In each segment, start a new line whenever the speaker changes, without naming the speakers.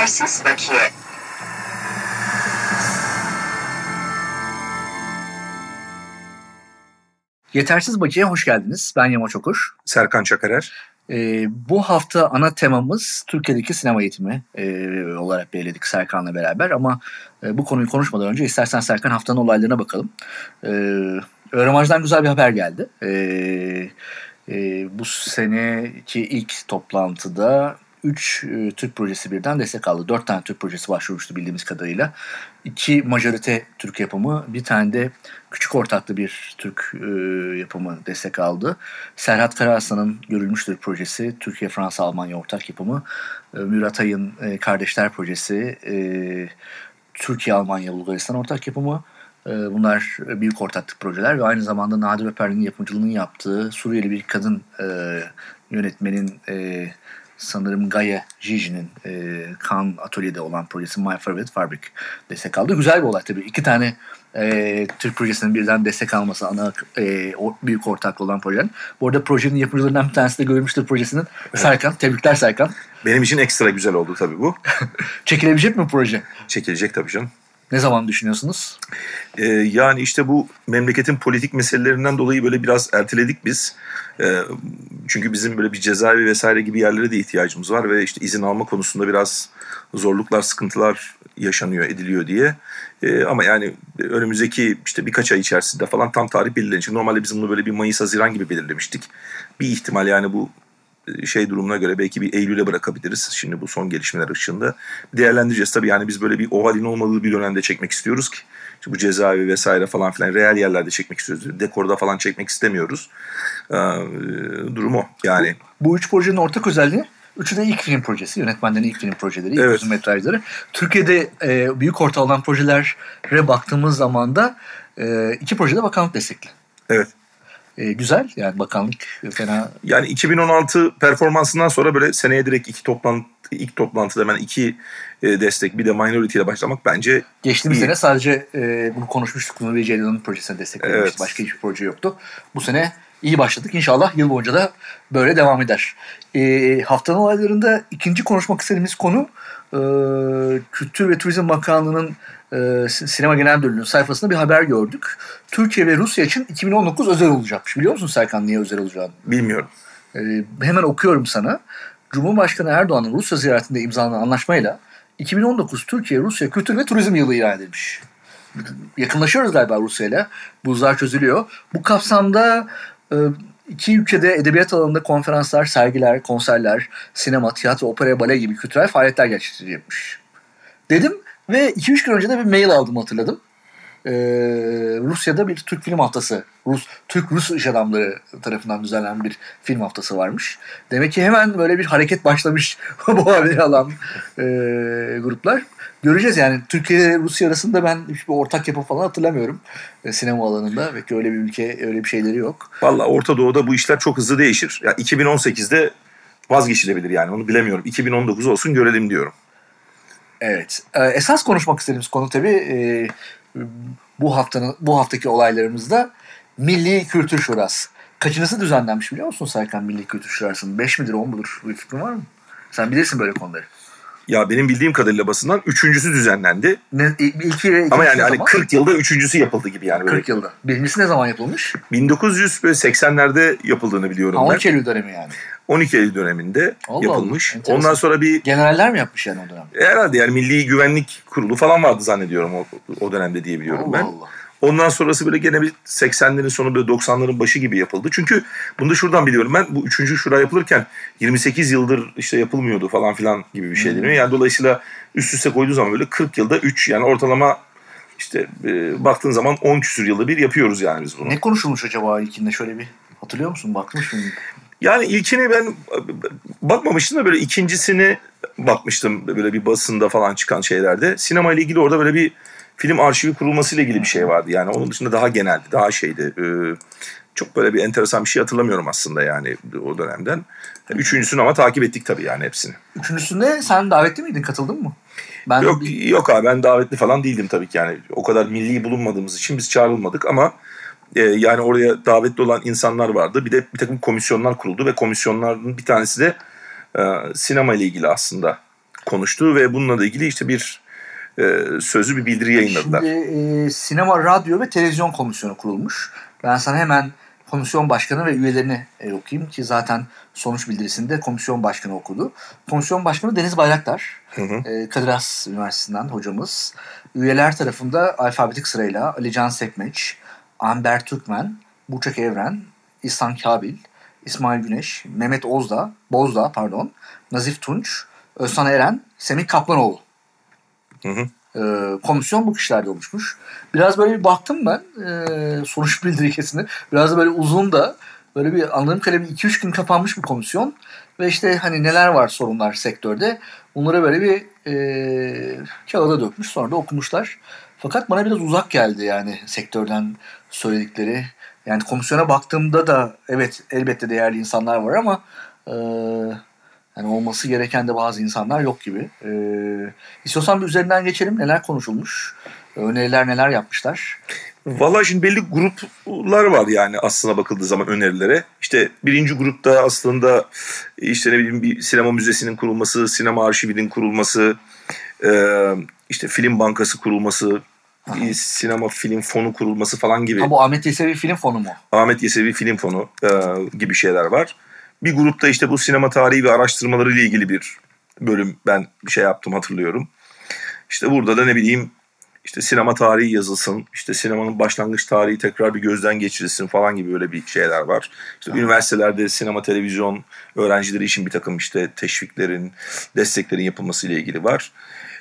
Yetersiz bakiye.
Yetersiz Bakiye hoş geldiniz. Ben Yamaç Okur.
Serkan Çakarer.
Ee, bu hafta ana temamız Türkiye'deki sinema eğitimi e, olarak belirledik Serkan'la beraber. Ama e, bu konuyu konuşmadan önce istersen Serkan haftanın olaylarına bakalım. E, Öğrenciden güzel bir haber geldi. E, e, bu seneki ilk toplantıda 3 e, Türk projesi birden destek aldı. 4 tane Türk projesi başvurmuştu bildiğimiz kadarıyla. 2 majorite Türk yapımı, bir tane de küçük ortaklı bir Türk e, yapımı destek aldı. Serhat Karaaslan'ın Görülmüştür projesi, Türkiye-Fransa-Almanya ortak yapımı. E, Mürat Ay'ın e, Kardeşler projesi, e, Türkiye-Almanya-Bulgaristan ortak yapımı. E, Bunlar büyük ortaklık projeler ve aynı zamanda Nadir Öper'in yapımcılığını yaptığı Suriyeli bir kadın e, yönetmenin e, sanırım Gaye Jiji'nin e, Kan Atölye'de olan projesi My Favorite Fabric destek aldı. Güzel bir olay tabii. İki tane e, Türk projesinin birden destek alması ana e, o, büyük ortak olan projenin. Bu arada projenin yapımcılarından bir tanesi de görülmüştür projesinin evet. Serkan. Tebrikler Serkan.
Benim için ekstra güzel oldu tabii bu.
Çekilebilecek mi proje?
Çekilecek tabii canım.
Ne zaman düşünüyorsunuz?
Ee, yani işte bu memleketin politik meselelerinden dolayı böyle biraz erteledik biz. Ee, çünkü bizim böyle bir cezaevi vesaire gibi yerlere de ihtiyacımız var ve işte izin alma konusunda biraz zorluklar, sıkıntılar yaşanıyor, ediliyor diye. Ee, ama yani önümüzdeki işte birkaç ay içerisinde falan tam tarih belirlenecek. Normalde biz bunu böyle bir Mayıs-Haziran gibi belirlemiştik. Bir ihtimal yani bu şey durumuna göre belki bir Eylül'e bırakabiliriz. Şimdi bu son gelişmeler ışığında değerlendireceğiz. Tabii yani biz böyle bir o halin olmadığı bir dönemde çekmek istiyoruz ki. İşte bu cezaevi vesaire falan filan real yerlerde çekmek istiyoruz. Dekorda falan çekmek istemiyoruz. Ee, durum o yani.
Bu, bu üç projenin ortak özelliği Üçü de ilk film projesi. Yönetmenlerin ilk film projeleri, ilk evet. uzun metrajları. Türkiye'de e, büyük orta olan projelere baktığımız zaman da e, iki projede bakanlık destekli.
Evet
e, güzel yani bakanlık fena.
Yani 2016 performansından sonra böyle seneye direkt iki toplantı ilk toplantıda hemen iki e, destek bir de minority ile başlamak bence
Geçtiğimiz iyi. sene sadece e, bunu konuşmuştuk. Nuri Ceylan'ın projesine destek vermişti. Evet. Başka hiçbir proje yoktu. Bu sene iyi başladık. İnşallah yıl boyunca da böyle devam eder. E, haftanın olaylarında ikinci konuşmak istediğimiz konu e, Kültür ve Turizm Bakanlığı'nın e, Sinema Genel Müdürlüğü'nün sayfasında bir haber gördük. Türkiye ve Rusya için 2019 özel olacakmış. Biliyor musun Serkan niye özel olacağını?
Bilmiyorum.
E, hemen okuyorum sana. Cumhurbaşkanı Erdoğan'ın Rusya ziyaretinde imzalanan anlaşmayla 2019 Türkiye-Rusya Kültür ve Turizm Yılı ilan edilmiş. Yakınlaşıyoruz galiba Rusya ile. Buzlar çözülüyor. Bu kapsamda iki ülkede edebiyat alanında konferanslar, sergiler, konserler, sinema, tiyatro, opera, bale gibi kültürel faaliyetler gerçekleştirecekmiş. Dedim ve 2-3 gün önce de bir mail aldım hatırladım. Ee, Rusya'da bir Türk film haftası, Rus Türk-Rus iş adamları tarafından düzenlenen bir film haftası varmış. Demek ki hemen böyle bir hareket başlamış bu haberi alan e, gruplar. Göreceğiz yani Türkiye ile Rusya arasında ben hiçbir ortak yapı falan hatırlamıyorum e, sinema alanında. Belki öyle bir ülke, öyle bir şeyleri yok.
Valla Orta Doğu'da bu işler çok hızlı değişir. Ya 2018'de vazgeçilebilir yani onu bilemiyorum. 2019 olsun görelim diyorum.
Evet. Ee, esas konuşmak istediğimiz konu tabii e, bu haftanın bu haftaki olaylarımızda Milli Kültür Şurası. Kaçıncısı düzenlenmiş biliyor musun Serkan Milli Kültür Şurası'nın? 5 midir 10 mudur? Bir fikrin var mı? Sen bilirsin böyle konuları.
Ya benim bildiğim kadarıyla basından üçüncüsü düzenlendi.
Ne, ilki ve
Ama yani hani 40 yılda üçüncüsü yapıldı gibi yani.
Böyle. 40 yılda. Birincisi ne zaman yapılmış?
1980'lerde yapıldığını biliyorum
ha,
12
ben. Eylül dönemi yani.
12 Eylül döneminde Allah yapılmış.
Allah,
Ondan sonra bir...
Generaller mi yapmış yani o dönem?
Herhalde yani Milli Güvenlik Kurulu falan vardı zannediyorum o, o dönemde diye biliyorum Allah ben. Allah. Ondan sonrası böyle gene bir 80'lerin sonu böyle 90'ların başı gibi yapıldı. Çünkü bunu da şuradan biliyorum ben bu üçüncü şura yapılırken 28 yıldır işte yapılmıyordu falan filan gibi bir şey deniyor. Yani dolayısıyla üst üste koyduğu zaman böyle 40 yılda 3 yani ortalama işte e, baktığın zaman 10 küsür yılda bir yapıyoruz yani biz bunu.
Ne konuşulmuş acaba ilkinde şöyle bir hatırlıyor musun? Bakmış mıydın?
Yani ilkini ben bakmamıştım da böyle ikincisini bakmıştım böyle bir basında falan çıkan şeylerde. Sinema ile ilgili orada böyle bir film arşivi kurulmasıyla ilgili bir şey vardı. Yani onun dışında daha geneldi, daha şeydi. Ee, çok böyle bir enteresan bir şey hatırlamıyorum aslında yani o dönemden. Üçüncüsünü ama takip ettik tabii yani hepsini.
Üçüncüsünde sen davetli miydin, katıldın mı?
Ben yok, bir... yok abi ben davetli falan değildim tabii ki yani. O kadar milli bulunmadığımız için biz çağrılmadık ama e, yani oraya davetli olan insanlar vardı. Bir de bir takım komisyonlar kuruldu ve komisyonların bir tanesi de e, sinema ile ilgili aslında konuştu ve bununla da ilgili işte bir e, sözlü bir bildiri yayınladılar.
Şimdi e, Sinema, Radyo ve Televizyon Komisyonu kurulmuş. Ben sana hemen komisyon başkanı ve üyelerini e, okuyayım ki zaten sonuç bildirisinde komisyon başkanı okudu. Komisyon başkanı Deniz Bayraktar.
Hı hı.
E, Kadir Has Üniversitesi'nden hocamız. Üyeler tarafında alfabetik sırayla Ali Can Sekmeç, Amber Türkmen, Burçak Evren, İhsan Kabil, İsmail Güneş, Mehmet Ozdağ, Bozdağ pardon, Nazif Tunç, Özhan Eren, Semih Kaplanoğlu.
Hı hı.
Ee, komisyon bu kişilerde oluşmuş. Biraz böyle bir baktım ben e, sonuç bildirgesine. Biraz da böyle uzun da böyle bir anladığım kadarıyla 2-3 gün kapanmış bir komisyon. Ve işte hani neler var sorunlar sektörde. Bunları böyle bir e, kağıda dökmüş sonra da okumuşlar. Fakat bana biraz uzak geldi yani sektörden söyledikleri. Yani komisyona baktığımda da evet elbette değerli insanlar var ama e, yani olması gereken de bazı insanlar yok gibi. E, istiyorsan bir üzerinden geçelim. Neler konuşulmuş? Öneriler neler yapmışlar?
Valla şimdi belli gruplar var yani aslına bakıldığı zaman önerilere. İşte birinci grupta aslında işte ne bileyim bir sinema müzesinin kurulması, sinema arşivinin kurulması, e, işte film bankası kurulması, bir sinema film fonu kurulması falan gibi.
Ha bu Ahmet Yesevi Film Fonu mu?
Ahmet Yesevi Film Fonu e, gibi şeyler var. Bir grupta işte bu sinema tarihi ve araştırmaları ile ilgili bir bölüm ben bir şey yaptım hatırlıyorum. İşte burada da ne bileyim işte sinema tarihi yazılsın, işte sinemanın başlangıç tarihi tekrar bir gözden geçirilsin falan gibi böyle bir şeyler var. İşte üniversitelerde sinema televizyon öğrencileri için bir takım işte teşviklerin, desteklerin yapılması ile ilgili var.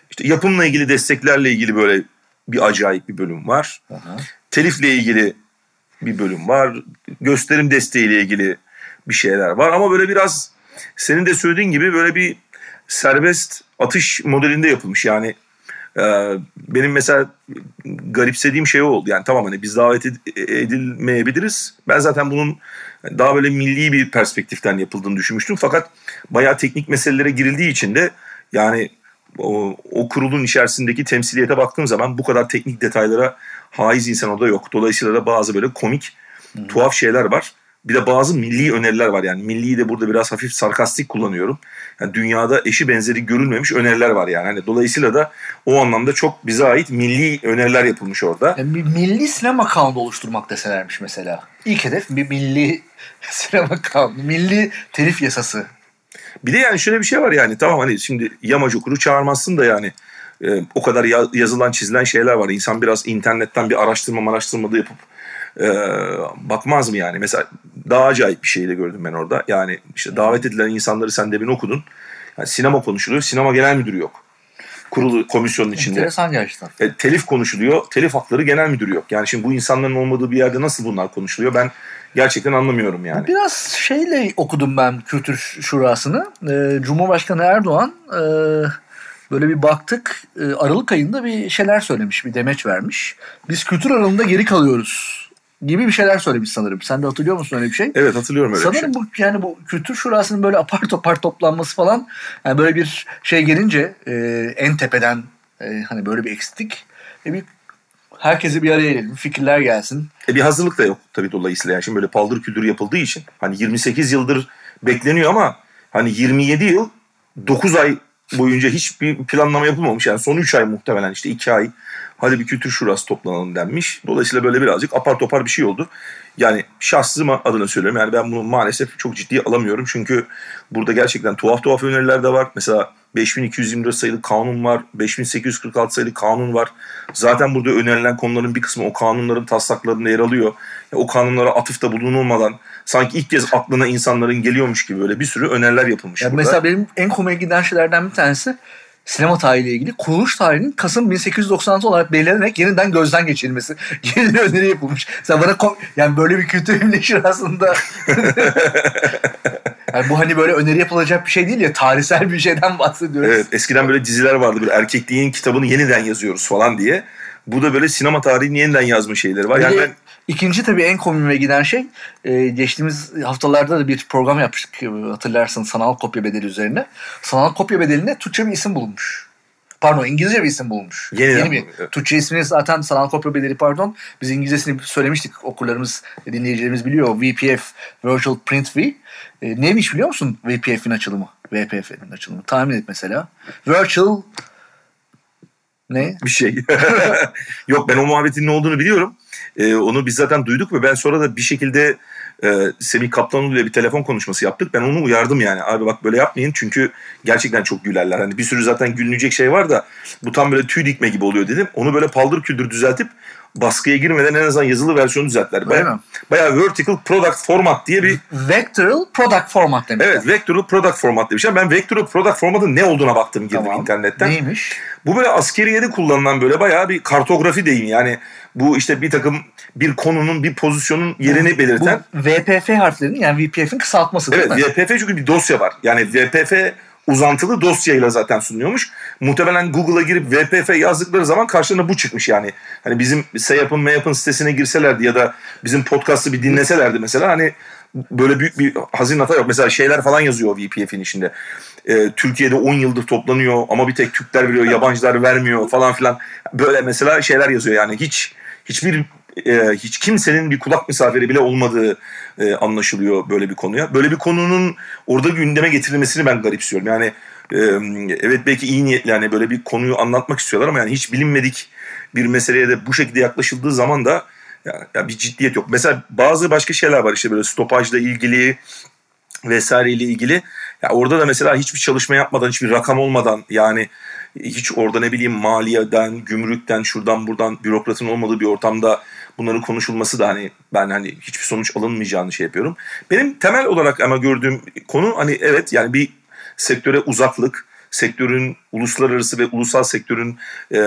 İşte yapımla ilgili desteklerle ilgili böyle bir acayip bir bölüm var.
Aha.
Telifle ilgili bir bölüm var. Gösterim desteğiyle ilgili bir şeyler var ama böyle biraz senin de söylediğin gibi böyle bir serbest atış modelinde yapılmış. Yani e, benim mesela garipsediğim şey oldu. Yani tamam hani biz davet ed- edilmeyebiliriz. Ben zaten bunun daha böyle milli bir perspektiften yapıldığını düşünmüştüm. Fakat bayağı teknik meselelere girildiği için de yani o, o kurulun içerisindeki temsiliyete baktığım zaman bu kadar teknik detaylara haiz insan orada yok. Dolayısıyla da bazı böyle komik, tuhaf şeyler var. Bir de bazı milli öneriler var yani. Milliyi de burada biraz hafif sarkastik kullanıyorum. Yani dünyada eşi benzeri görülmemiş öneriler var yani. Hani dolayısıyla da o anlamda çok bize ait milli öneriler yapılmış orada.
Yani bir milli sinema kanunu oluşturmak deselermiş mesela. İlk hedef bir milli sinema kanunu, milli telif yasası.
Bir de yani şöyle bir şey var yani tamam hani şimdi yamacı okuru çağırmazsın da yani e, o kadar ya- yazılan çizilen şeyler var. İnsan biraz internetten bir araştırma araştırma da yapıp e, bakmaz mı yani? Mesela daha acayip bir şey de gördüm ben orada. Yani işte davet edilen insanları sen demin okudun. Yani sinema konuşuluyor. Sinema genel müdürü yok. Kurulu komisyonun içinde.
Enteresan gerçekten.
E, telif konuşuluyor. Telif hakları genel müdürü yok. Yani şimdi bu insanların olmadığı bir yerde nasıl bunlar konuşuluyor? Ben gerçekten anlamıyorum yani.
Biraz şeyle okudum ben Kültür Şurası'nı. Ee, Cumhurbaşkanı Erdoğan e, böyle bir baktık e, Aralık ayında bir şeyler söylemiş, bir demeç vermiş. Biz kültür alanında geri kalıyoruz gibi bir şeyler söylemiş sanırım. Sen de hatırlıyor musun öyle bir şey?
Evet hatırlıyorum öyle bir şey.
Sanırım bu yani bu kültür şurasının böyle apar topar toplanması falan yani böyle bir şey gelince e, en tepeden e, hani böyle bir eksiklik e, bir herkesi bir araya gelelim fikirler gelsin.
E bir hazırlık da yok tabii dolayısıyla. Yani şimdi böyle paldır küldür yapıldığı için hani 28 yıldır bekleniyor ama hani 27 yıl 9 ay boyunca hiçbir planlama yapılmamış. Yani son 3 ay muhtemelen işte 2 ay hadi bir kültür şurası toplanalım denmiş. Dolayısıyla böyle birazcık apar topar bir şey oldu. Yani şahsım adına söylüyorum. Yani ben bunu maalesef çok ciddiye alamıyorum. Çünkü burada gerçekten tuhaf tuhaf öneriler de var. Mesela 5224 sayılı kanun var. 5846 sayılı kanun var. Zaten burada önerilen konuların bir kısmı o kanunların taslaklarında yer alıyor. Ya o kanunlara atıfta bulunulmadan sanki ilk kez aklına insanların geliyormuş gibi böyle bir sürü öneriler yapılmış
Yani
burada.
mesela benim en komik giden şeylerden bir tanesi sinema tarihiyle ilgili kuruluş tarihinin Kasım 1896 olarak belirlenerek yeniden gözden geçirilmesi. Yeni bir öneri yapılmış. Sen bana kom- yani böyle bir kültür birleşir aslında. yani bu hani böyle öneri yapılacak bir şey değil ya tarihsel bir şeyden bahsediyoruz.
Evet eskiden böyle diziler vardı böyle erkekliğin kitabını yeniden yazıyoruz falan diye. Bu da böyle sinema tarihini yeniden yazma şeyleri var.
Bir
Yani ben
ikinci tabii en komiğime giden şey e, geçtiğimiz haftalarda da bir program yapmıştık e, hatırlarsın sanal kopya bedeli üzerine. Sanal kopya bedeline Türkçe bir isim bulunmuş. Pardon İngilizce bir isim bulmuş.
Yeniden
Yeni bir.
evet.
Türkçe ismini zaten sanal kopya bedeli pardon. Biz İngilizcesini söylemiştik. Okurlarımız, dinleyicilerimiz biliyor. VPF, Virtual Print V. E, neymiş biliyor musun VPF'in açılımı? VPF'in açılımı. Tahmin et mesela. Virtual ne?
bir şey. Yok ben o muhabbetin ne olduğunu biliyorum. Ee, onu biz zaten duyduk ve ben sonra da bir şekilde e, Semih Kaplanoğlu ile bir telefon konuşması yaptık. Ben onu uyardım yani. Abi bak böyle yapmayın çünkü gerçekten çok gülerler. Hani bir sürü zaten gülünecek şey var da bu tam böyle tüy dikme gibi oluyor dedim. Onu böyle paldır küldür düzeltip baskıya girmeden en azından yazılı versiyonu düzelttiler.
Mi?
bayağı vertical product format diye bir
Vectoral Product Format demek.
Evet, Vectoral Product Format demişler. Ben Vectoral Product Format'ın ne olduğuna baktım girdim
Tamam.
internetten.
Neymiş?
Bu böyle askeriyede kullanılan böyle bayağı bir kartografi deyim yani. Bu işte bir takım bir konunun bir pozisyonun yerini belirten.
Bu VPF harflerinin yani VPF'in kısaltması değil
Evet
mi?
VPF çünkü bir dosya var. Yani VPF uzantılı dosyayla zaten sunuluyormuş. Muhtemelen Google'a girip VPF yazdıkları zaman karşılarına bu çıkmış yani. Hani bizim Seyap'ın Meyap'ın sitesine girselerdi ya da bizim podcast'ı bir dinleselerdi mesela hani böyle büyük bir hazin hata yok. Mesela şeyler falan yazıyor VPF'in içinde. Ee, Türkiye'de 10 yıldır toplanıyor ama bir tek Türkler veriyor, yabancılar vermiyor falan filan. Böyle mesela şeyler yazıyor yani hiç hiçbir e, hiç kimsenin bir kulak misafiri bile olmadığı e, anlaşılıyor böyle bir konuya. Böyle bir konunun orada gündeme getirilmesini ben garipsiyorum. Yani e, evet belki iyi niyetli yani böyle bir konuyu anlatmak istiyorlar ama yani hiç bilinmedik bir meseleye de bu şekilde yaklaşıldığı zaman da ya, ya bir ciddiyet yok. Mesela bazı başka şeyler var işte böyle stopajla ilgili vesaireyle ilgili. Ya orada da mesela hiçbir çalışma yapmadan, hiçbir rakam olmadan yani hiç orada ne bileyim maliyeden, gümrükten, şuradan buradan bürokratın olmadığı bir ortamda bunların konuşulması da hani ben hani hiçbir sonuç alınmayacağını şey yapıyorum. Benim temel olarak ama gördüğüm konu hani evet yani bir sektöre uzaklık, sektörün uluslararası ve ulusal sektörün e,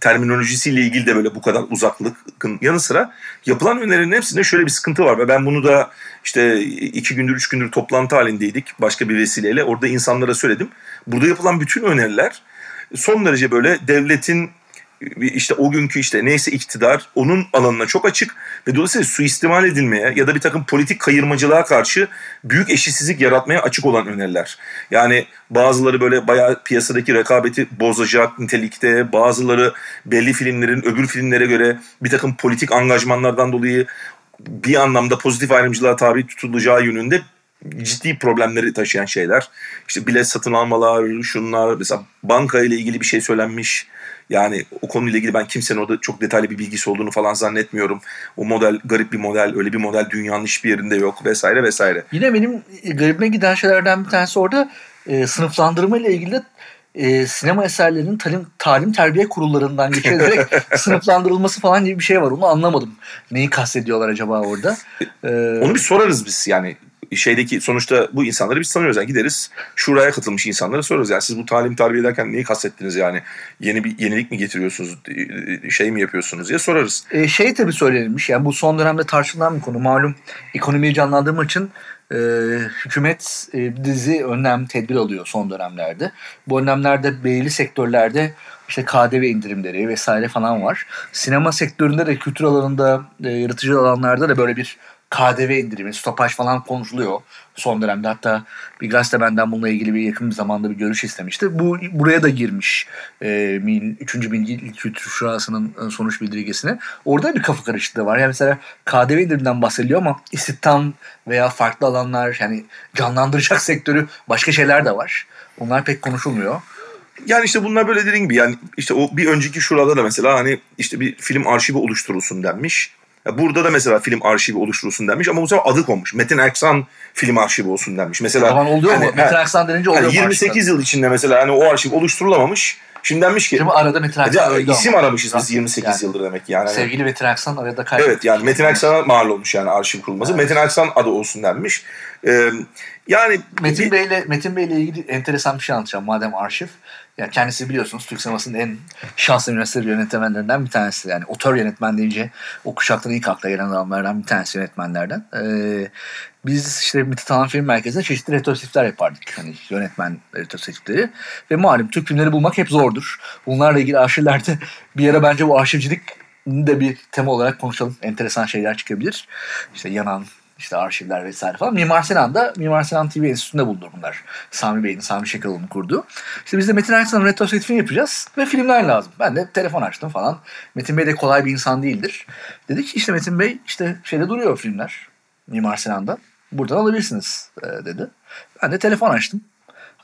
terminolojisiyle ilgili de böyle bu kadar uzaklıkın yanı sıra yapılan önerilerin hepsinde şöyle bir sıkıntı var ve ben bunu da işte iki gündür üç gündür toplantı halindeydik başka bir vesileyle orada insanlara söyledim. Burada yapılan bütün öneriler son derece böyle devletin işte o günkü işte neyse iktidar onun alanına çok açık ve dolayısıyla suistimal edilmeye ya da bir takım politik kayırmacılığa karşı büyük eşitsizlik yaratmaya açık olan öneriler. Yani bazıları böyle bayağı piyasadaki rekabeti bozacak nitelikte, bazıları belli filmlerin öbür filmlere göre bir takım politik angajmanlardan dolayı bir anlamda pozitif ayrımcılığa tabi tutulacağı yönünde ciddi problemleri taşıyan şeyler. İşte bilet satın almalar, şunlar mesela banka ile ilgili bir şey söylenmiş. Yani o konuyla ilgili ben kimsenin orada çok detaylı bir bilgisi olduğunu falan zannetmiyorum. O model garip bir model, öyle bir model dünyanın hiçbir yerinde yok vesaire vesaire.
Yine benim garibime giden şeylerden bir tanesi orada e, sınıflandırma ile ilgili e, sinema eserlerinin talim, talim terbiye kurullarından geçirilerek sınıflandırılması falan gibi bir şey var. Onu anlamadım. Neyi kastediyorlar acaba orada? E,
Onu bir sorarız biz yani şeydeki sonuçta bu insanları biz tanıyoruz. Yani gideriz şuraya katılmış insanlara sorarız. Yani siz bu talim terbiye ederken neyi kastettiniz yani? Yeni bir yenilik mi getiriyorsunuz? Şey mi yapıyorsunuz diye sorarız.
E, şey tabii söylenilmiş. Yani bu son dönemde tartışılan bir konu. Malum ekonomiyi canlandırmak için e, hükümet e, dizi önlem tedbir alıyor son dönemlerde. Bu önlemlerde belirli sektörlerde işte KDV indirimleri vesaire falan var. Sinema sektöründe de kültür alanında e, yaratıcı alanlarda da böyle bir KDV indirimi, stopaj falan konuşuluyor son dönemde. Hatta bir gazete benden bununla ilgili bir yakın bir zamanda bir görüş istemişti. Bu buraya da girmiş e, 3. Milli Kültür Şurası'nın e, sonuç bildirgesine. Orada bir kafa karışıklığı var. Yani mesela KDV indiriminden bahsediliyor ama istihdam veya farklı alanlar yani canlandıracak sektörü başka şeyler de var. Bunlar pek konuşulmuyor.
Yani işte bunlar böyle dediğin gibi yani işte o bir önceki şurada da mesela hani işte bir film arşivi oluşturulsun denmiş. Burada da mesela film arşivi oluşturulsun denmiş ama bu sefer adı konmuş. Metin Erksan film arşivi olsun denmiş. Mesela
zaman oluyor
hani,
mu? Metin Aksan denince oluyor
hani
mu
28 yıl içinde mesela hani o arşiv oluşturulamamış. Şimdi denmiş ki
Şimdi arada Metin Aksan öldü
isim
ama.
aramışız biz 28
Yani.
yıldır demek yani. Hani-
Sevgili Metin Aksan arada kaybetti.
Evet yani Metin Aksan'a mal olmuş yani arşiv kurulması. Metin Aksan adı olsun denmiş. Ee, yani
Metin
bir-
Bey'le Metin Bey'le ilgili enteresan bir şey anlatacağım madem arşiv. Yani kendisi biliyorsunuz Türk sinemasının en şanslı üniversite yönetmenlerinden bir tanesi. Yani otör yönetmen deyince o kuşaktan ilk akla gelen adamlardan bir tanesi yönetmenlerden. Ee, biz işte Mithat Alan Film Merkezi'nde çeşitli retrospektifler yapardık. Hani yönetmen retrospektifleri. Ve malum Türk filmleri bulmak hep zordur. Bunlarla ilgili arşivlerde bir ara bence bu arşivcilik de bir tema olarak konuşalım. Enteresan şeyler çıkabilir. İşte yanan işte arşivler vesaire falan. Mimar Sinan'da Mimar Sinan TV Enstitüsü'nde bulunur bunlar. Sami Bey'in, Sami Şekaloğlu'nun kurduğu. İşte biz de Metin Erksan'ın retrospektifini yapacağız ve filmler lazım. Ben de telefon açtım falan. Metin Bey de kolay bir insan değildir. Dedi ki işte Metin Bey işte şeyde duruyor filmler. Mimar Sinan'da. Buradan alabilirsiniz e, dedi. Ben de telefon açtım.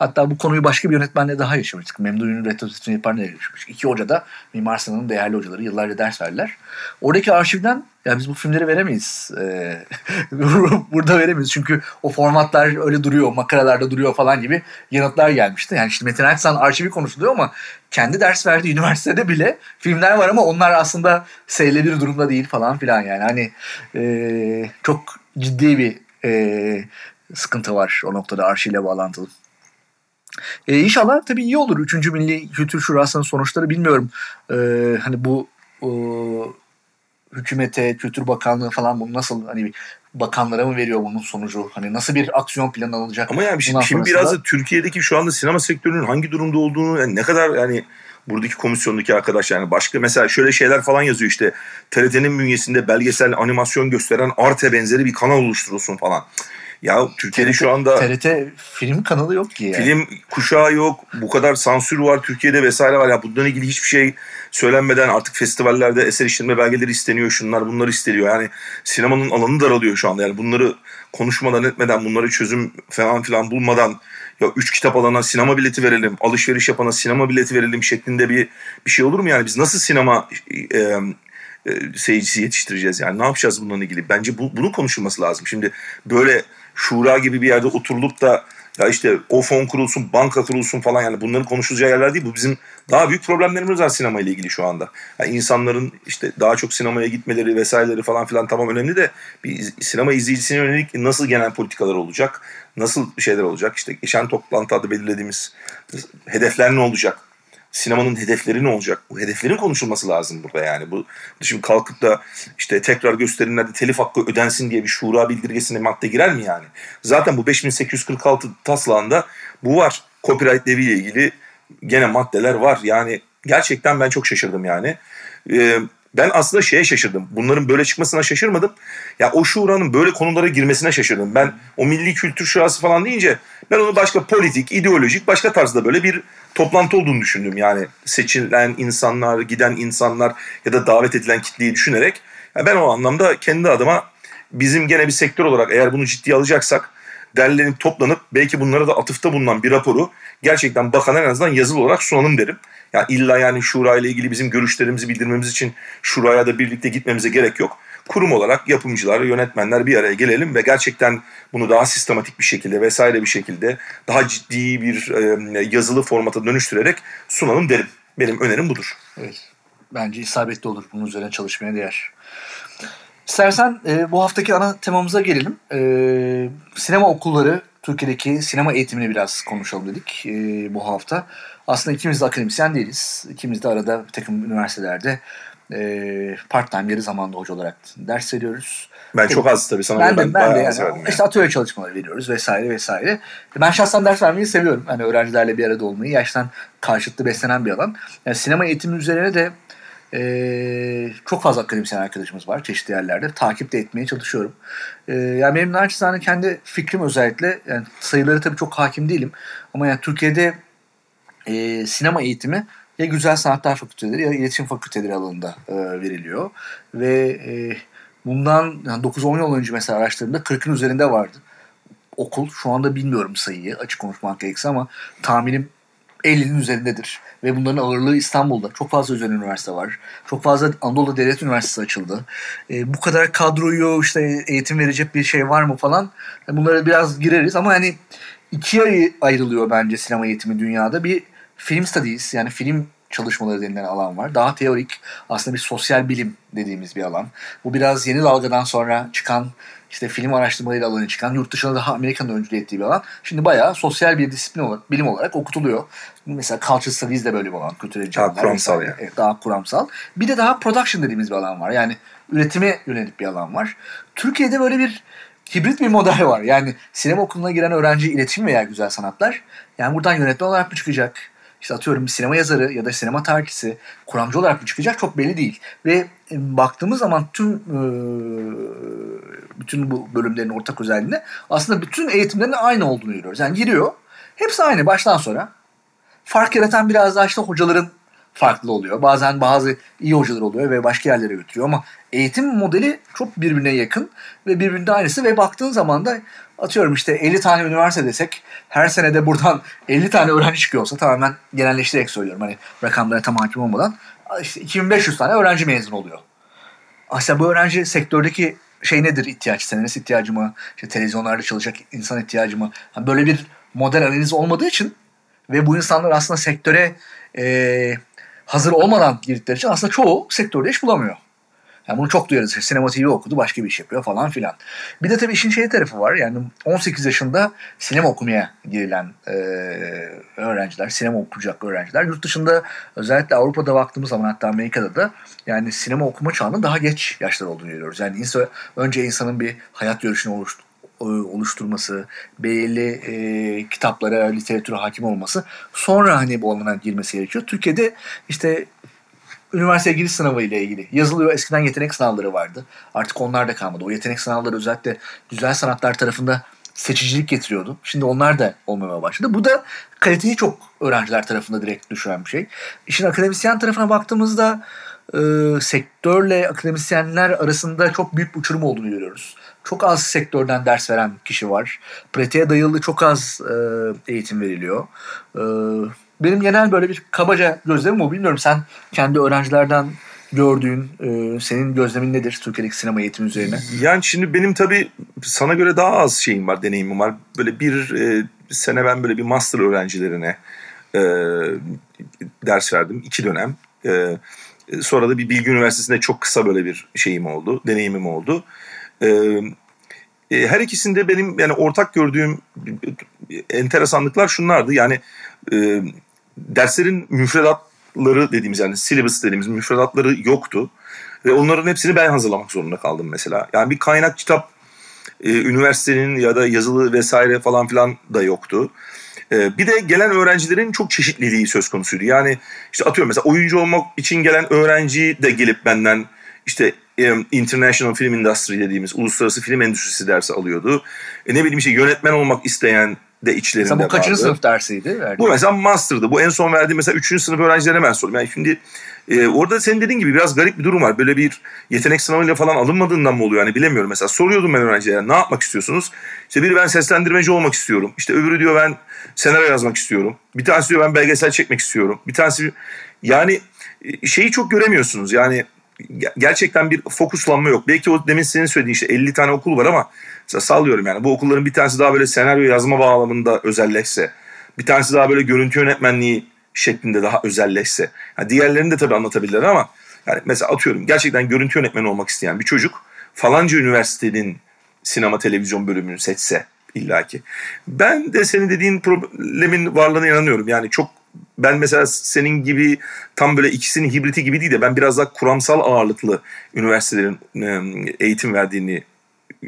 Hatta bu konuyu başka bir yönetmenle daha yaşamıştık. Memduh Ünlü retrospektifini yaparken yaşamıştık. İki hoca da Mimar Sinan'ın değerli hocaları. Yıllarca ders verdiler. Oradaki arşivden ya biz bu filmleri veremeyiz. Burada veremeyiz. Çünkü o formatlar öyle duruyor, makaralarda duruyor falan gibi yanıtlar gelmişti. Yani işte Metin Erksan arşivi konuşuluyor ama kendi ders verdiği üniversitede bile filmler var ama onlar aslında seyredilir durumda değil falan filan yani. Hani e, çok ciddi bir e, sıkıntı var o noktada arşivle bağlantılı. E, inşallah tabii iyi olur. Üçüncü Milli Kültür Şurası'nın sonuçları bilmiyorum. E, hani bu e, hükümete, Kültür Bakanlığı falan bunu nasıl hani bakanlara mı veriyor bunun sonucu? Hani nasıl bir aksiyon planı alınacak?
Ama yani şimdi, şimdi biraz da Türkiye'deki şu anda sinema sektörünün hangi durumda olduğunu yani ne kadar yani buradaki komisyondaki arkadaş yani başka mesela şöyle şeyler falan yazıyor işte TRT'nin bünyesinde belgesel animasyon gösteren Arte benzeri bir kanal oluşturulsun falan. Ya Türkiye'de
TRT,
şu anda
TRT film kanalı yok ki yani.
film kuşağı yok. Bu kadar sansür var Türkiye'de vesaire var. Ya bundan ilgili hiçbir şey söylenmeden artık festivallerde eser işletme belgeleri isteniyor. Şunlar bunlar isteniyor. Yani sinemanın alanı daralıyor şu anda. Yani bunları konuşmadan etmeden bunları çözüm falan filan bulmadan ya üç kitap alana sinema bileti verelim, alışveriş yapana sinema bileti verelim şeklinde bir bir şey olur mu yani? Biz nasıl sinema e, e, seyircisi yetiştireceğiz yani? Ne yapacağız bununla ilgili? Bence bu, bunun konuşulması lazım. Şimdi böyle şura gibi bir yerde oturulup da ya işte o fon kurulsun, banka kurulsun falan yani bunların konuşulacağı yerler değil. Bu bizim daha büyük problemlerimiz var sinema ilgili şu anda. Yani insanların işte daha çok sinemaya gitmeleri vesaireleri falan filan tamam önemli de bir sinema izleyicisine yönelik nasıl genel politikalar olacak? Nasıl şeyler olacak? İşte geçen toplantıda belirlediğimiz hedefler ne olacak? Sinemanın hedefleri ne olacak? Bu hedeflerin konuşulması lazım burada yani. Bu şimdi kalkıp da işte tekrar gösterimlerde telif hakkı ödensin diye bir şura bildirgesine madde girer mi yani? Zaten bu 5846 taslağında bu var. Copyright deviyle ilgili gene maddeler var. Yani gerçekten ben çok şaşırdım yani. Ee, ben aslında şeye şaşırdım. Bunların böyle çıkmasına şaşırmadım. Ya o şuranın böyle konulara girmesine şaşırdım. Ben o milli kültür şurası falan deyince ben onu başka politik, ideolojik, başka tarzda böyle bir toplantı olduğunu düşündüm. Yani seçilen insanlar, giden insanlar ya da davet edilen kitleyi düşünerek. Yani ben o anlamda kendi adıma bizim gene bir sektör olarak eğer bunu ciddiye alacaksak derlenip toplanıp belki bunlara da atıfta bulunan bir raporu gerçekten bakana en azından yazılı olarak sunalım derim. Yani illa yani şura ile ilgili bizim görüşlerimizi bildirmemiz için şuraya da birlikte gitmemize gerek yok. Kurum olarak yapımcılar, yönetmenler bir araya gelelim ve gerçekten bunu daha sistematik bir şekilde vesaire bir şekilde daha ciddi bir yazılı formata dönüştürerek sunalım derim. Benim önerim budur.
Evet. Bence isabetli olur. Bunun üzerine çalışmaya değer. İstersen e, bu haftaki ana temamıza gelelim. E, sinema okulları, Türkiye'deki sinema eğitimini biraz konuşalım dedik e, bu hafta. Aslında ikimiz de akademisyen değiliz. İkimiz de arada bir takım üniversitelerde e, part time yarı zamanlı hoca olarak ders veriyoruz.
Ben çok az tabii sana
ben de, ben, de yani, yani. işte atölye çalışmaları veriyoruz vesaire vesaire. Ben şahsen ders vermeyi seviyorum. Hani öğrencilerle bir arada olmayı. Yaştan karşılıklı beslenen bir alan. Yani sinema eğitimi üzerine de ee, çok fazla akademisyen arkadaşımız var çeşitli yerlerde. Takip de etmeye çalışıyorum. Ee, yani benim naçizane kendi fikrim özellikle yani sayıları tabii çok hakim değilim. Ama yani Türkiye'de e, sinema eğitimi ya Güzel Sanatlar Fakülteleri ya İletişim Fakülteleri alanında e, veriliyor. Ve e, bundan yani 9-10 yıl önce mesela araştırdığımda 40'ın üzerinde vardı. Okul şu anda bilmiyorum sayıyı açık konuşmak gerekirse ama tahminim 50'nin üzerindedir. Ve bunların ağırlığı İstanbul'da. Çok fazla özel üniversite var. Çok fazla Anadolu Devlet Üniversitesi açıldı. E, bu kadar kadroyu işte eğitim verecek bir şey var mı falan. Yani bunlara biraz gireriz ama hani ikiye ayrılıyor bence sinema eğitimi dünyada. Bir film studies yani film çalışmaları denilen alan var. Daha teorik aslında bir sosyal bilim dediğimiz bir alan. Bu biraz yeni dalgadan sonra çıkan işte film araştırmaları alanı çıkan yurt dışında daha Amerika'nın öncülüğü ettiği bir alan. Şimdi bayağı sosyal bir disiplin olarak, bilim olarak okutuluyor. Mesela culture studies de böyle bir alan. Kültürel
daha kuramsal yani.
Evet, daha kuramsal. Bir de daha production dediğimiz bir alan var. Yani üretime yönelik bir alan var. Türkiye'de böyle bir hibrit bir model var. Yani sinema okuluna giren öğrenci iletişim veya güzel sanatlar. Yani buradan yönetmen olarak mı çıkacak? İşte atıyorum sinema yazarı ya da sinema tarihçisi kuramcı olarak mı çıkacak çok belli değil. Ve e, baktığımız zaman tüm e, bütün bu bölümlerin ortak özelliğine aslında bütün eğitimlerin aynı olduğunu görüyoruz. Yani giriyor hepsi aynı baştan sonra. Fark yaratan biraz daha işte hocaların farklı oluyor. Bazen bazı iyi hocalar oluyor ve başka yerlere götürüyor ama eğitim modeli çok birbirine yakın ve birbirine aynısı ve baktığın zaman da atıyorum işte 50 tane üniversite desek her senede buradan 50 tane öğrenci çıkıyorsa tamamen genelleştirerek söylüyorum hani rakamlara tam hakim olmadan işte 2500 tane öğrenci mezun oluyor. Aslında bu öğrenci sektördeki şey nedir ihtiyaç? Senarist ihtiyacı mı? İşte televizyonlarda çalışacak insan ihtiyacı mı? Yani böyle bir model analiz olmadığı için ve bu insanlar aslında sektöre e, hazır olmadan girdikleri için aslında çoğu sektörde iş bulamıyor. Yani bunu çok duyarız. Sinema TV okudu başka bir iş yapıyor falan filan. Bir de tabii işin şey tarafı var. Yani 18 yaşında sinema okumaya girilen e, öğrenciler, sinema okuyacak öğrenciler. Yurt dışında özellikle Avrupa'da baktığımız zaman hatta Amerika'da da yani sinema okuma çağının daha geç yaşlar olduğunu görüyoruz. Yani insan, önce insanın bir hayat görüşünü oluştu oluşturması, belirli e, kitaplara, literatüre hakim olması sonra hani bu alana girmesi gerekiyor. Türkiye'de işte üniversite giriş sınavı ile ilgili yazılıyor. Eskiden yetenek sınavları vardı. Artık onlar da kalmadı. O yetenek sınavları özellikle güzel sanatlar tarafında seçicilik getiriyordu. Şimdi onlar da olmamaya başladı. Bu da kaliteyi çok öğrenciler tarafında direkt düşüren bir şey. İşin akademisyen tarafına baktığımızda e, sektörle akademisyenler arasında çok büyük bir uçurum olduğunu görüyoruz. Çok az sektörden ders veren kişi var. Pratiğe dayalı çok az e, eğitim veriliyor. E, benim genel böyle bir kabaca gözlemim o. Bilmiyorum sen kendi öğrencilerden gördüğün, e, senin gözlemin nedir Türkiye'deki sinema eğitimi üzerine?
Yani şimdi benim tabii sana göre daha az şeyim var, deneyimim var. Böyle bir e, sene ben böyle bir master öğrencilerine e, ders verdim. iki dönem. E, sonra da bir Bilgi Üniversitesi'nde çok kısa böyle bir şeyim oldu, deneyimim oldu. E, e her ikisinde benim yani ortak gördüğüm enteresanlıklar şunlardı. Yani e, derslerin müfredatları dediğimiz yani syllabus dediğimiz müfredatları yoktu. Ve onların hepsini ben hazırlamak zorunda kaldım mesela. Yani bir kaynak kitap e, üniversitenin ya da yazılı vesaire falan filan da yoktu. E, bir de gelen öğrencilerin çok çeşitliliği söz konusuydu. Yani işte atıyorum mesela oyuncu olmak için gelen öğrenci de gelip benden işte e, International Film Industry dediğimiz uluslararası film endüstrisi dersi alıyordu. E, ne bileyim işte yönetmen olmak isteyen de içlerinde
mesela bu kaçıncı
vardı.
sınıf dersiydi? Verdiğin?
Bu mesela master'dı. Bu en son verdiğim mesela üçüncü sınıf öğrencilerine ben sordum. Yani şimdi e, orada senin dediğin gibi biraz garip bir durum var. Böyle bir yetenek sınavıyla falan alınmadığından mı oluyor yani bilemiyorum. Mesela soruyordum ben öğrencilere ne yapmak istiyorsunuz? İşte biri ben seslendirmeci olmak istiyorum. İşte öbürü diyor ben senaryo yazmak istiyorum. Bir tanesi diyor ben belgesel çekmek istiyorum. Bir tanesi yani e, şeyi çok göremiyorsunuz. Yani gerçekten bir fokuslanma yok. Belki o demin senin söylediğin işte 50 tane okul var ama sallıyorum yani bu okulların bir tanesi daha böyle senaryo yazma bağlamında özelleşse, bir tanesi daha böyle görüntü yönetmenliği şeklinde daha özelleşse. Yani diğerlerini de tabii anlatabilirler ama yani mesela atıyorum gerçekten görüntü yönetmeni olmak isteyen bir çocuk falanca üniversitenin sinema televizyon bölümünü seçse illaki. Ben de senin dediğin problemin varlığına inanıyorum. Yani çok ben mesela senin gibi tam böyle ikisinin hibriti gibi değil de ben biraz daha kuramsal ağırlıklı üniversitelerin eğitim verdiğini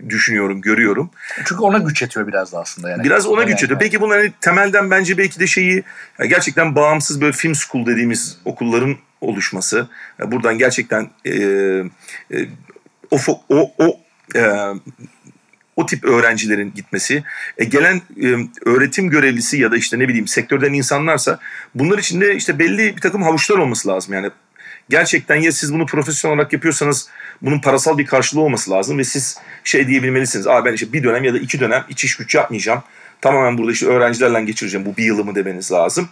düşünüyorum, görüyorum.
Çünkü ona güç yetiyor biraz da aslında. Yani.
Biraz ona güç yetiyor. Peki bunlar hani temelden bence belki de şeyi gerçekten bağımsız böyle film school dediğimiz okulların oluşması. Buradan gerçekten e, e, o, o, o e, o tip öğrencilerin gitmesi, e, gelen e, öğretim görevlisi ya da işte ne bileyim sektörden insanlarsa bunlar için de işte belli bir takım havuçlar olması lazım. Yani gerçekten ya siz bunu profesyonel olarak yapıyorsanız bunun parasal bir karşılığı olması lazım ve siz şey diyebilmelisiniz. Aa ben işte bir dönem ya da iki dönem iç iş güç yapmayacağım. Tamamen burada işte öğrencilerle geçireceğim bu bir yılımı demeniz lazım.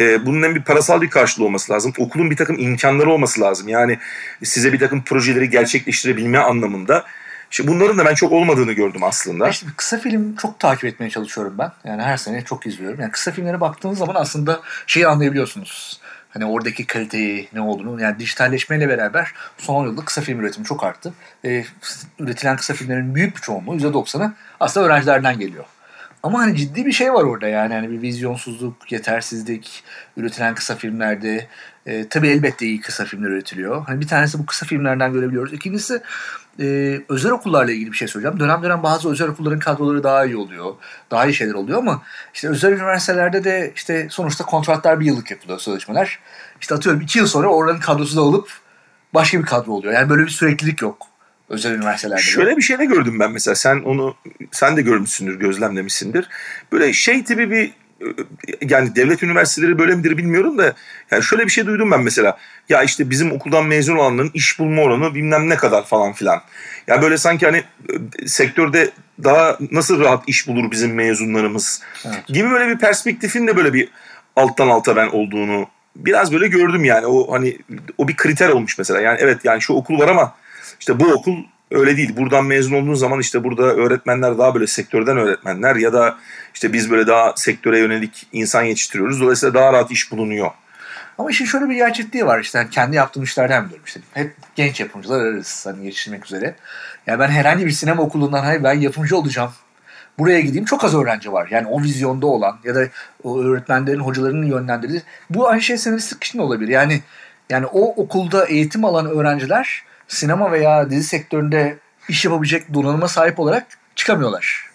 Ee, bunun hem bir parasal bir karşılığı olması lazım. Okulun bir takım imkanları olması lazım. Yani size bir takım projeleri gerçekleştirebilme anlamında işte bunların da ben çok olmadığını gördüm aslında.
İşte kısa film çok takip etmeye çalışıyorum ben. Yani her sene çok izliyorum. Yani kısa filmlere baktığınız zaman aslında şeyi anlayabiliyorsunuz. Hani oradaki kaliteyi ne olduğunu yani dijitalleşmeyle beraber son yılda kısa film üretimi çok arttı. E, üretilen kısa filmlerin büyük bir çoğunluğu %90'ı aslında öğrencilerden geliyor. Ama hani ciddi bir şey var orada yani. hani bir vizyonsuzluk, yetersizlik, üretilen kısa filmlerde. E, tabii elbette iyi kısa filmler üretiliyor. Hani bir tanesi bu kısa filmlerden görebiliyoruz. İkincisi e, özel okullarla ilgili bir şey söyleyeceğim. Dönem dönem bazı özel okulların kadroları daha iyi oluyor. Daha iyi şeyler oluyor ama işte özel üniversitelerde de işte sonuçta kontratlar bir yıllık yapılıyor sözleşmeler. İşte atıyorum iki yıl sonra oranın kadrosu da alıp başka bir kadro oluyor. Yani böyle bir süreklilik yok özel üniversitelerde.
Şöyle bir şey de gördüm ben mesela. Sen onu sen de görmüşsündür, gözlemlemişsindir. Böyle şey tipi bir yani devlet üniversiteleri böyle midir bilmiyorum da yani şöyle bir şey duydum ben mesela. Ya işte bizim okuldan mezun olanların iş bulma oranı bilmem ne kadar falan filan. Ya yani böyle sanki hani e, sektörde daha nasıl rahat iş bulur bizim mezunlarımız evet. gibi böyle bir perspektifin de böyle bir alttan alta ben olduğunu biraz böyle gördüm yani. O hani o bir kriter olmuş mesela. Yani evet yani şu okul var ama işte bu okul öyle değil. Buradan mezun olduğun zaman işte burada öğretmenler daha böyle sektörden öğretmenler ya da işte biz böyle daha sektöre yönelik insan yetiştiriyoruz. Dolayısıyla daha rahat iş bulunuyor.
Ama işin şöyle bir gerçekliği var işte yani kendi yaptığım işlerden biliyorum işte. Hep genç yapımcılar ararız hani yetiştirmek üzere. Ya yani ben herhangi bir sinema okulundan hayır ben yapımcı olacağım. Buraya gideyim çok az öğrenci var. Yani o vizyonda olan ya da o öğretmenlerin, hocalarının yönlendirdiği. Bu aynı şey senaristlik için olabilir. Yani yani o okulda eğitim alan öğrenciler sinema veya dizi sektöründe iş yapabilecek donanıma sahip olarak çıkamıyorlar.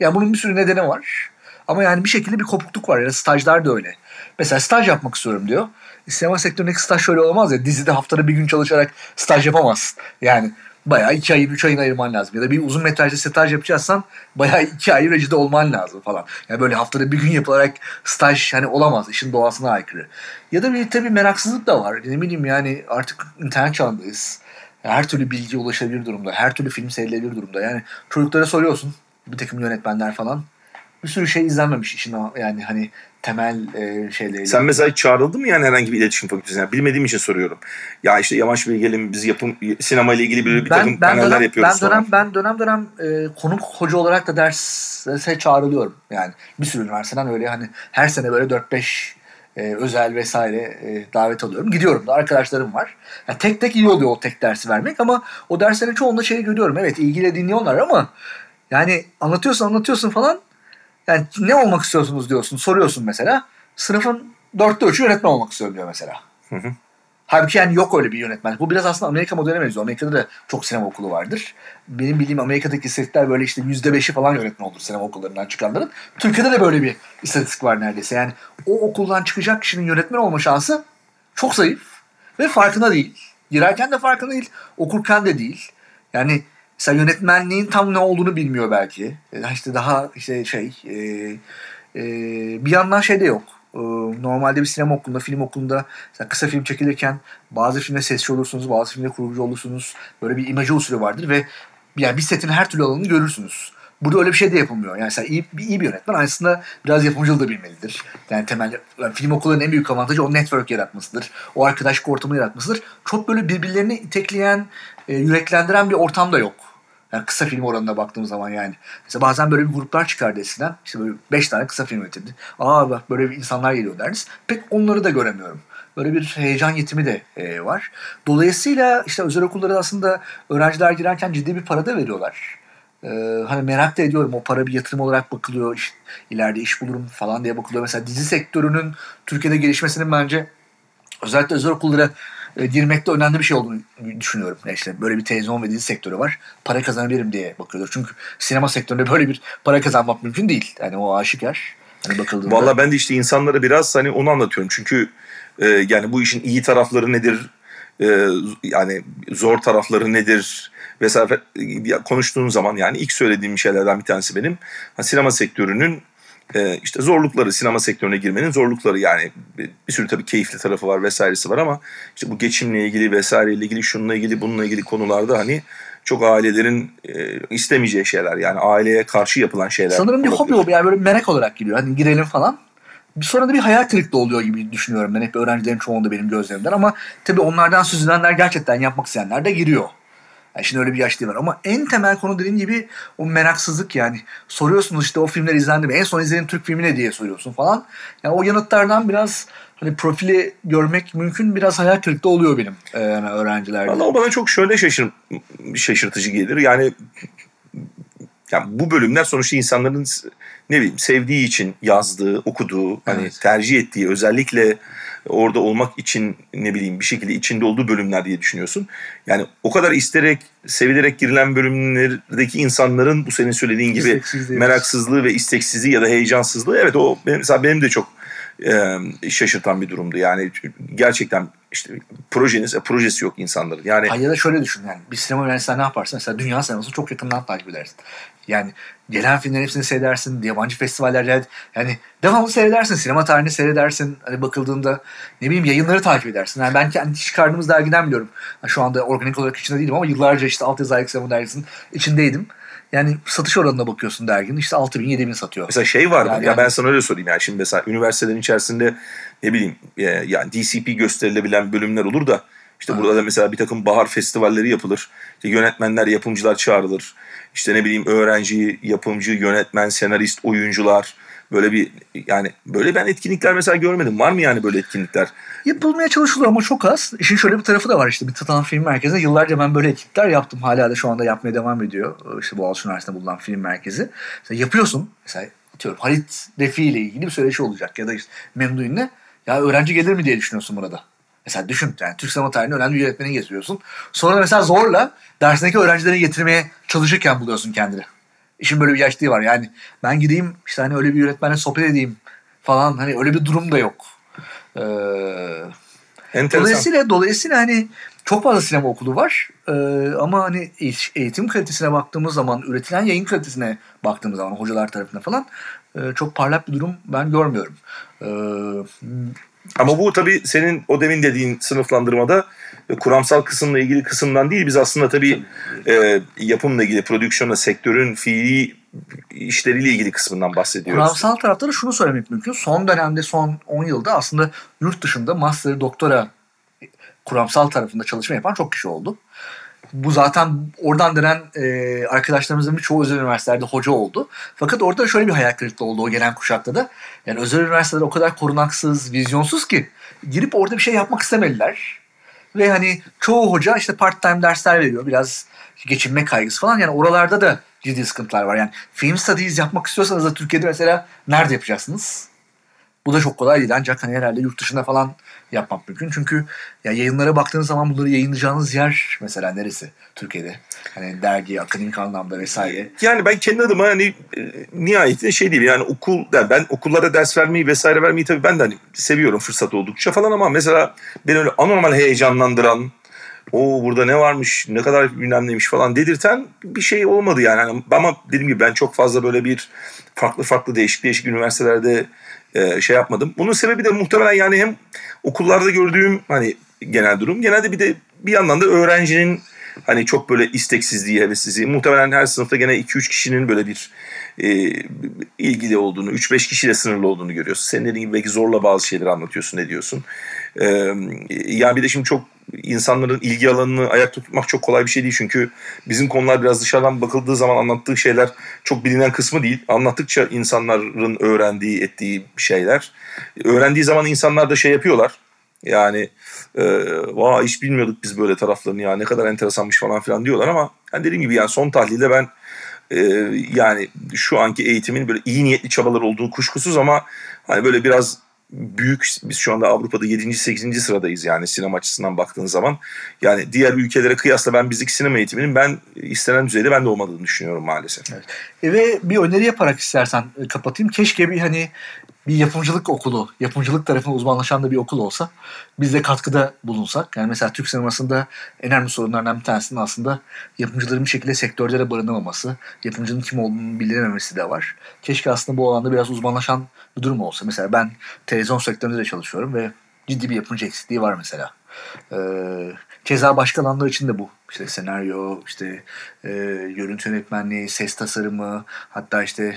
Yani bunun bir sürü nedeni var. Ama yani bir şekilde bir kopukluk var. Yani stajlar da öyle. Mesela staj yapmak istiyorum diyor. E, sinema sektöründeki staj şöyle olmaz ya. Dizide haftada bir gün çalışarak staj yapamazsın. Yani bayağı iki ayı, üç ayını ayırman lazım. Ya da bir uzun metrajlı staj yapacaksan bayağı iki ay rejide olman lazım falan. Yani böyle haftada bir gün yapılarak staj hani olamaz. işin doğasına aykırı. Ya da bir tabii meraksızlık da var. Ne bileyim yani artık internet çağındayız her türlü bilgi ulaşabilir durumda. Her türlü film seyredilebilir durumda. Yani çocuklara soruyorsun bir takım yönetmenler falan. Bir sürü şey izlenmemiş işin yani hani temel e, şeyleri.
Sen mesela çağrıldın mı yani herhangi bir iletişim fakültesine? Yani bilmediğim için soruyorum. Ya işte Yamaç Bey gelin biz yapım sinema ile ilgili bir, bir ben, takım ben paneller
dönem,
yapıyoruz.
Ben dönem, ben dönem dönem e, konuk hoca olarak da derse çağrılıyorum. Yani bir sürü üniversiteden öyle hani her sene böyle 4-5 e, özel vesaire e, davet alıyorum. Gidiyorum da arkadaşlarım var. Yani tek tek iyi oluyor o tek dersi vermek ama o derslerin çoğunda şeyi görüyorum. Evet ilgiyle dinliyorlar ama yani anlatıyorsun anlatıyorsun falan yani ne olmak istiyorsunuz diyorsun soruyorsun mesela. Sınıfın dörtte üçü yönetmen olmak istiyorum diyor mesela. Hı hı. Halbuki yani yok öyle bir yönetmen. Bu biraz aslında Amerika modeline benziyor. Amerika'da da çok sinema okulu vardır. Benim bildiğim Amerika'daki istatistikler böyle işte yüzde beşi falan yönetmen olur sinema okullarından çıkanların. Türkiye'de de böyle bir istatistik var neredeyse. Yani o okuldan çıkacak kişinin yönetmen olma şansı çok zayıf ve farkında değil. Girerken de farkında değil, okurken de değil. Yani mesela yönetmenliğin tam ne olduğunu bilmiyor belki. İşte daha işte şey e, e, bir yandan şey de yok normalde bir sinema okulunda, film okulunda kısa film çekilirken bazı filmde sesçi olursunuz, bazı filmde kurucu olursunuz. Böyle bir imajı usulü vardır ve yani bir setin her türlü alanını görürsünüz. Burada öyle bir şey de yapılmıyor. Yani sen iyi, iyi bir yönetmen aslında biraz yapımcılığı da bilmelidir. Yani temel yani film okullarının en büyük avantajı o network yaratmasıdır. O arkadaşlık ortamı yaratmasıdır. Çok böyle birbirlerini itekleyen, e, yüreklendiren bir ortam da yok. Yani kısa film oranına baktığım zaman yani. Mesela bazen böyle bir gruplar çıkardı eskiden. İşte böyle beş tane kısa film üretildi. Aa bak böyle bir insanlar geliyor deriz. Pek onları da göremiyorum. Böyle bir heyecan yetimi de e, var. Dolayısıyla işte özel okullara aslında öğrenciler girerken ciddi bir para da veriyorlar. Ee, hani merak da ediyorum o para bir yatırım olarak bakılıyor. İşte, ileride iş bulurum falan diye bakılıyor. Mesela dizi sektörünün Türkiye'de gelişmesinin bence özellikle özel okullara e, girmekte önemli bir şey olduğunu düşünüyorum. İşte böyle bir televizyon ve dizi sektörü var. Para kazanabilirim diye bakıyorlar. Çünkü sinema sektöründe böyle bir para kazanmak mümkün değil. Yani o aşikar. Hani bakıldığında.
Valla ben de işte insanlara biraz hani onu anlatıyorum. Çünkü e, yani bu işin iyi tarafları nedir? E, yani zor tarafları nedir? Vesaire konuştuğun zaman yani ilk söylediğim şeylerden bir tanesi benim. Sinema sektörünün e, işte zorlukları sinema sektörüne girmenin zorlukları yani bir, bir sürü tabii keyifli tarafı var vesairesi var ama işte bu geçimle ilgili vesaireyle ilgili şununla ilgili bununla ilgili konularda hani çok ailelerin e, istemeyeceği şeyler yani aileye karşı yapılan şeyler.
Sanırım bir hobi o yani böyle merak olarak giriyor hani girelim falan. Bir sonra da bir hayal kırıklığı oluyor gibi düşünüyorum ben hep öğrencilerin çoğunda benim gözlerimden ama tabii onlardan süzülenler gerçekten yapmak isteyenler de giriyor. Yani şimdi öyle bir yaş değil var. Ama en temel konu dediğim gibi o meraksızlık yani. Soruyorsunuz işte o filmler izlendi mi? En son izlediğin Türk filmi ne diye soruyorsun falan. Yani o yanıtlardan biraz hani profili görmek mümkün biraz hayal kırıklığı oluyor benim e, yani öğrencilerde.
Valla o bana çok şöyle şaşır, şaşırtıcı gelir. Yani yani bu bölümler sonuçta insanların ne bileyim sevdiği için yazdığı, okuduğu, hani
Evet.
tercih ettiği özellikle orada olmak için ne bileyim bir şekilde içinde olduğu bölümler diye düşünüyorsun. Yani o kadar isterek, sevilerek girilen bölümlerdeki insanların bu senin söylediğin gibi meraksızlığı ve isteksizliği ya da heyecansızlığı evet o benim, mesela benim de çok e, şaşırtan bir durumdu. Yani gerçekten işte projeniz, e, projesi yok insanların. Yani
Ay ya da şöyle düşün yani bir sinema öğrencisi ne yaparsın? Mesela dünya sinemasını çok yakından takip edersin. Yani gelen filmlerin hepsini seyredersin. Yabancı festivallerde yani devamlı seyredersin. Sinema tarihini seyredersin. Hani bakıldığında ne bileyim yayınları takip edersin. Yani ben kendi çıkardığımız dergiden biliyorum. Yani şu anda organik olarak içinde değilim ama yıllarca işte Alt Yazı Ayak Sinema dergisinin içindeydim. Yani satış oranına bakıyorsun derginin işte 6000 bin 7000 satıyor.
Mesela şey var mı?
Yani-
ya ben sana öyle sorayım yani şimdi mesela üniversitelerin içerisinde ne bileyim e, yani DCP gösterilebilen bölümler olur da işte
Ha.
burada da mesela bir takım bahar festivalleri yapılır. İşte yönetmenler, yapımcılar çağrılır. İşte ne bileyim öğrenci, yapımcı, yönetmen, senarist, oyuncular böyle bir yani böyle ben etkinlikler mesela görmedim. Var mı yani böyle etkinlikler?
Yapılmaya çalışılıyor ama çok az. İşin şöyle bir tarafı da var işte. Bir Tatan Film Merkezi'nde yıllarca ben böyle etkinlikler yaptım. Hala da şu anda yapmaya devam ediyor. İşte Boğaziçi Üniversitesi'nde bulunan film merkezi. Mesela yapıyorsun. Mesela atıyorum Halit Refi ile ilgili bir söyleşi olacak. Ya da işte Memdu Ünlü. Ya öğrenci gelir mi diye düşünüyorsun burada. Mesela düşün yani Türk sinema tarihini önemli bir yönetmeni getiriyorsun. Sonra mesela zorla dersindeki öğrencileri getirmeye çalışırken buluyorsun kendini. İşin böyle bir yaşlığı var. Yani ben gideyim işte hani öyle bir yönetmenle sohbet edeyim falan. Hani öyle bir durum da yok. Ee,
Enteresan.
Dolayısıyla dolayısıyla hani çok fazla sinema okulu var. Ee, ama hani eğit- eğitim kalitesine baktığımız zaman, üretilen yayın kalitesine baktığımız zaman hocalar tarafından falan e, çok parlak bir durum ben görmüyorum. Ee,
Ama bu tabii senin o demin dediğin sınıflandırmada e, kuramsal kısımla ilgili kısımdan değil. Biz aslında tabii e, yapımla ilgili, prodüksiyonla, sektörün fiili işleriyle ilgili kısmından bahsediyoruz.
kuramsal tarafta da şunu söylemek mümkün. Son dönemde, son 10 yılda aslında yurt dışında master, doktora kuramsal tarafında çalışma yapan çok kişi oldu. Bu zaten oradan dönen e, arkadaşlarımızın birçoğu özel üniversitelerde hoca oldu. Fakat orada şöyle bir hayal kırıklığı oldu o gelen kuşakta da. Yani özel üniversiteler o kadar korunaksız, vizyonsuz ki girip orada bir şey yapmak istemediler. Ve hani çoğu hoca işte part time dersler veriyor. Biraz geçinme kaygısı falan. Yani oralarda da ciddi sıkıntılar var. Yani film studies yapmak istiyorsanız da Türkiye'de mesela nerede yapacaksınız? Bu da çok kolay değil. Ancak hani herhalde yurt dışında falan yapmak mümkün. Çünkü ya yayınlara baktığınız zaman bunları yayınlayacağınız yer mesela neresi Türkiye'de? Hani dergi, akademik anlamda vesaire.
Yani ben kendi adıma hani e, nihayetinde şey değil yani okul yani ben okullara ders vermeyi vesaire vermeyi tabii ben de hani seviyorum fırsat oldukça falan ama mesela beni öyle anormal heyecanlandıran o burada ne varmış ne kadar bilmem falan dedirten bir şey olmadı yani. Hani ama dediğim gibi ben çok fazla böyle bir farklı farklı değişik değişik üniversitelerde e, şey yapmadım. Bunun sebebi de muhtemelen yani hem okullarda gördüğüm hani genel durum genelde bir de bir yandan da öğrencinin hani çok böyle isteksizliği, hevessizliği. Muhtemelen her sınıfta gene 2-3 kişinin böyle bir e, ilgili olduğunu, 3-5 kişiyle sınırlı olduğunu görüyorsun. Senin dediğin gibi belki zorla bazı şeyleri anlatıyorsun, ne diyorsun. E, yani bir de şimdi çok insanların ilgi alanını ayakta tutmak çok kolay bir şey değil. Çünkü bizim konular biraz dışarıdan bakıldığı zaman anlattığı şeyler çok bilinen kısmı değil. Anlattıkça insanların öğrendiği, ettiği şeyler. Öğrendiği zaman insanlar da şey yapıyorlar. Yani e, vay hiç bilmiyorduk biz böyle taraflarını ya ne kadar enteresanmış falan filan diyorlar ama yani dediğim gibi yani son tahlilde ben e, yani şu anki eğitimin böyle iyi niyetli çabalar olduğu kuşkusuz ama hani böyle biraz büyük biz şu anda Avrupa'da 7. 8. sıradayız yani sinema açısından baktığın zaman. Yani diğer ülkelere kıyasla ben bizdeki sinema eğitiminin ben istenen düzeyde ben de olmadığını düşünüyorum maalesef.
Evet. E ve bir öneri yaparak istersen e, kapatayım. Keşke bir hani bir yapımcılık okulu, yapımcılık tarafına uzmanlaşan da bir okul olsa biz de katkıda bulunsak. Yani mesela Türk sinemasında en önemli sorunlardan bir tanesinin aslında yapımcıların bir şekilde sektörde de barınamaması, yapımcının kim olduğunu bilinmemesi de var. Keşke aslında bu alanda biraz uzmanlaşan bir durum olsa. Mesela ben televizyon sektöründe de çalışıyorum ve ciddi bir yapımcı eksikliği var mesela. Ee, keza başka alanlar için de bu. İşte senaryo, işte e, görüntü yönetmenliği, ses tasarımı, hatta işte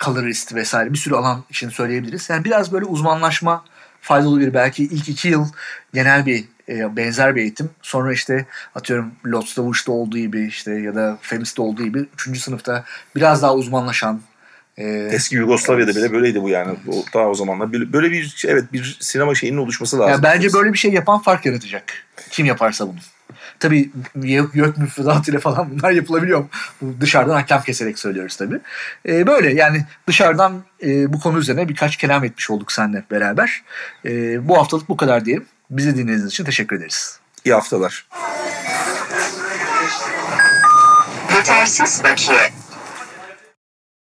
colorist vesaire bir sürü alan için söyleyebiliriz. Yani biraz böyle uzmanlaşma faydalı bir belki ilk iki yıl genel bir e, benzer bir eğitim. Sonra işte atıyorum of Wish'te olduğu gibi işte ya da Femis'te olduğu gibi üçüncü sınıfta biraz daha uzmanlaşan e,
Eski Yugoslavya'da bile böyleydi bu yani. O, daha o zamanlar böyle, böyle bir evet bir sinema şeyinin oluşması lazım.
yani bence böyle bir şey yapan fark yaratacak. Kim yaparsa bunu. Tabii yok, yok müfredatıyla falan bunlar yapılabiliyor. Bu dışarıdan hakem keserek söylüyoruz tabii. E, böyle yani dışarıdan e, bu konu üzerine birkaç kelam etmiş olduk seninle beraber. E, bu haftalık bu kadar diyelim. Bizi dinlediğiniz için teşekkür ederiz.
İyi haftalar.
Yetersiz bakiye.